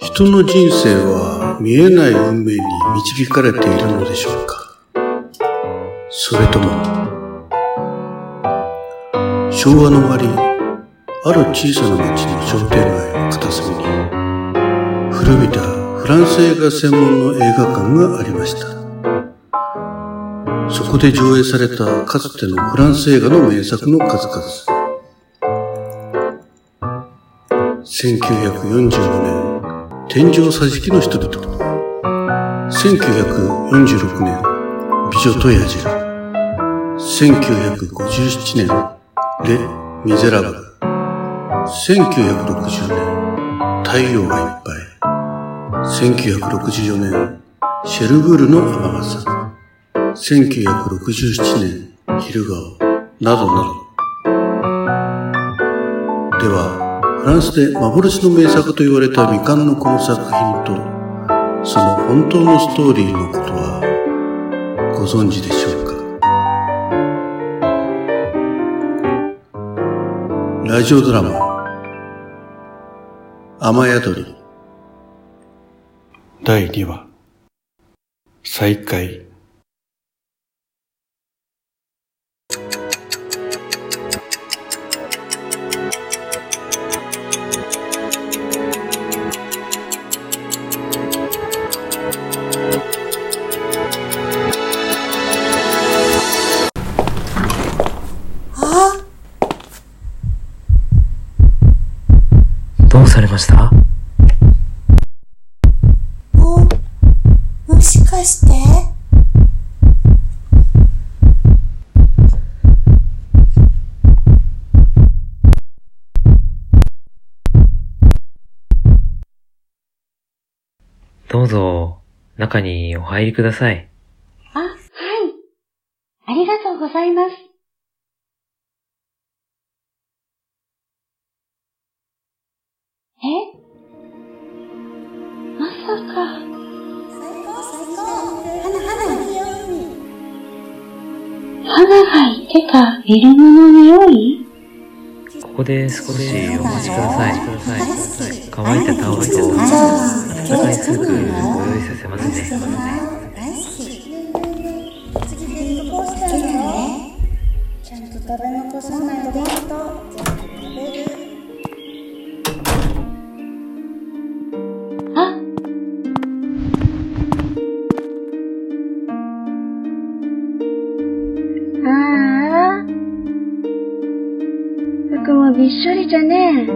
人の人生は見えない運命に導かれているのでしょうか？それとも、昭和の終わり、ある小さな町の商店街の片隅に、古びたフランス映画専門の映画館がありました。そこで上映されたかつてのフランス映画の名作の数々。1945年、天井桟敷の人々。1946年、美女と野獣。1957年、レ・ミゼラブル。1960年、太陽がいっぱい。1964年、シェルブールの雨傘。1967年、昼顔。などなど。では、フランスで幻の名作と言われた未完のこの作品と、その本当のストーリーのことは、ご存知でしょうか？ラジオドラマ、雨宿り、第2話、再会。してどうぞ、中にお入りください。あ、はい。ありがとうございます。てたフィルムの匂い？ここで少しお待ちください。乾いたタオルと温かいスープご用意させますね。食べ残さないとっしょりじゃねえ。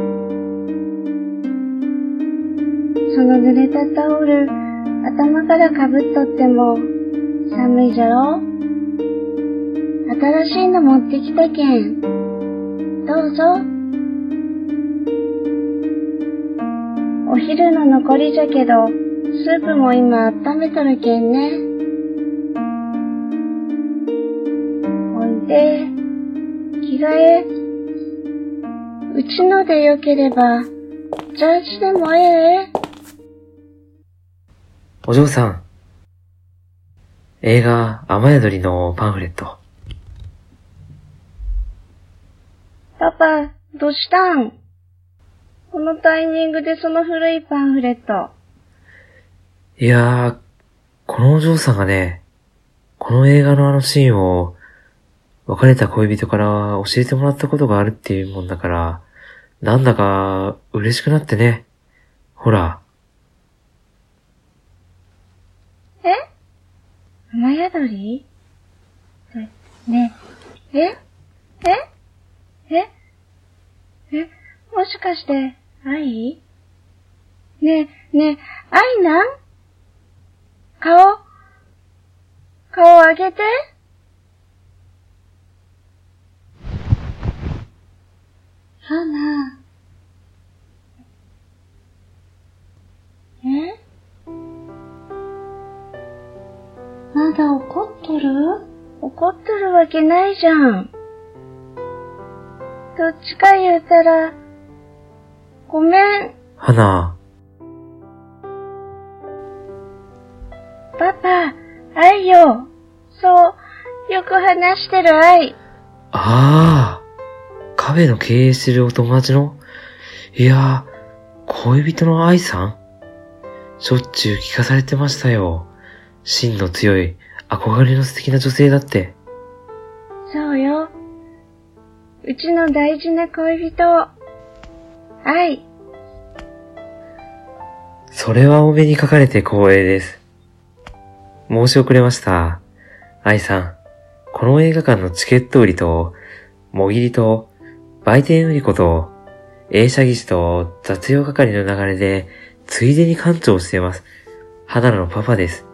その濡れたタオル、頭からかぶっとっても、寒いじゃろ？新しいの持ってきたけん。どうぞ。お昼の残りじゃけど、スープも今温めとるけんね。おいで、着替え。うちのでよければ、ジャージでもええお嬢さん。映画、雨宿りのパンフレット。パパ、どうしたん？このタイミングでその古いパンフレット。いやー、このお嬢さんがね、この映画のあのシーンを、別れた恋人から教えてもらったことがあるっていうもんだから、なんだか嬉しくなってね。ほら、え？雨宿り？ね、ね、え？え？え？え？もしかして、愛？ねえ、ねえ、愛なん？顔？顔上げて？花。え？まだ怒っとる？怒っとるわけないじゃん。どっちか言うたら、ごめん、花、パパ、愛よ。そう、よく話してる愛。ああ、カフェの経営してるお友達の？いやー、恋人の愛さん？しょっちゅう聞かされてましたよ。芯の強い憧れの素敵な女性だって。そうよ。うちの大事な恋人。愛。それはお目にかかれて光栄です。申し遅れました。愛さん、この映画館のチケット売りと、もぎりと、売店売り子と、映写技師と雑用係の流れで、ついでに館長をしています。花のパパです。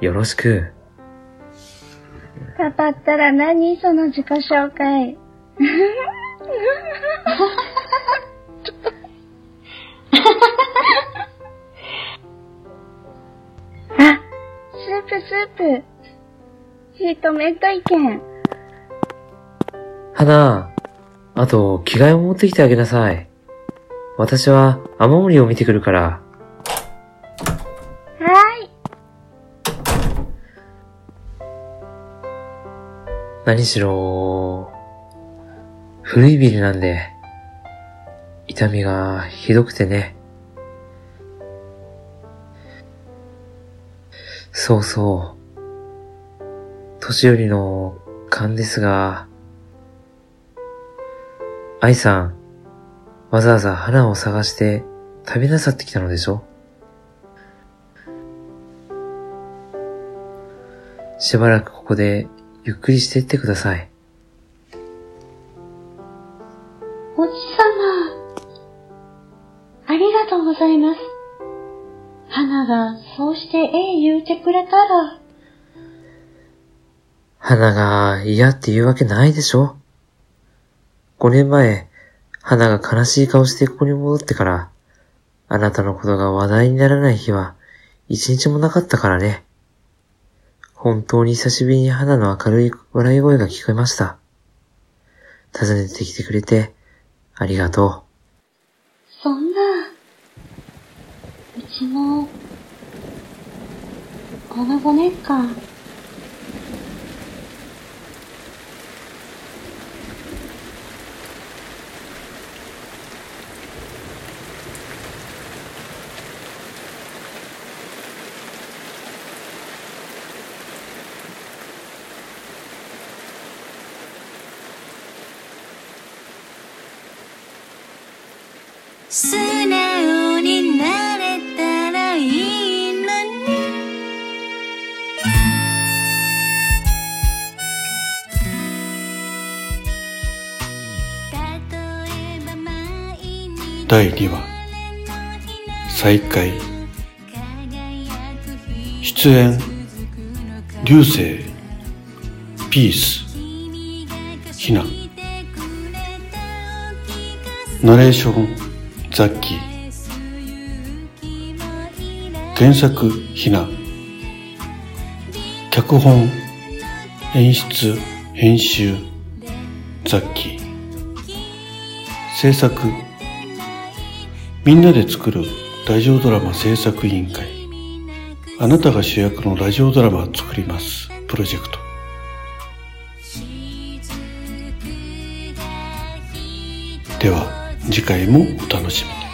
よろしく。パパったら何その自己紹介。あ、スープスープ。ヒートメント意見。花、あと、着替えを持ってきてあげなさい。私は雨漏りを見てくるから。はーい。何しろ、古いビルなんで、痛みがひどくてね。そうそう。年寄りの勘ですが、愛さん、わざわざ花を探して食べなさってきたのでしょ？しばらくここでゆっくりしていってください。おじさま。ありがとうございます。花がそうしてええ言うてくれたら、花が嫌って言うわけないでしょ？?5 年前、花が悲しい顔してここに戻ってから、あなたのことが話題にならない日は一日もなかったからね。本当に久しぶりに花の明るい笑い声が聞こえました。訪ねてきてくれて、ありがとうそんな、うちも、この5年間、素直になれたらいいのに第2話再会出演流星ピースひなナレーション。ザッキー。原作ひな脚本演出編集ザッキー。制作みんなで作るラジオドラマ制作委員会。あなたが主役のラジオドラマを作ります。プロジェクト。では。次回もお楽しみに。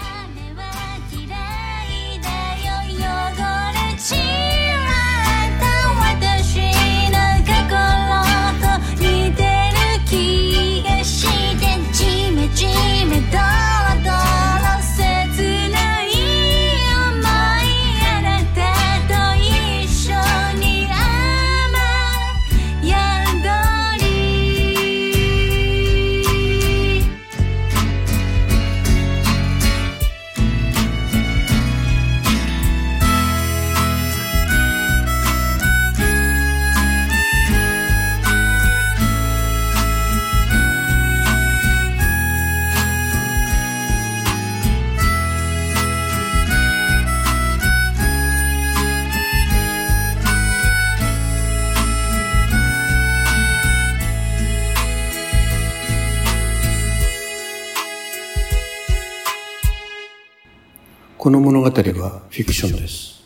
この物語はフィクションです。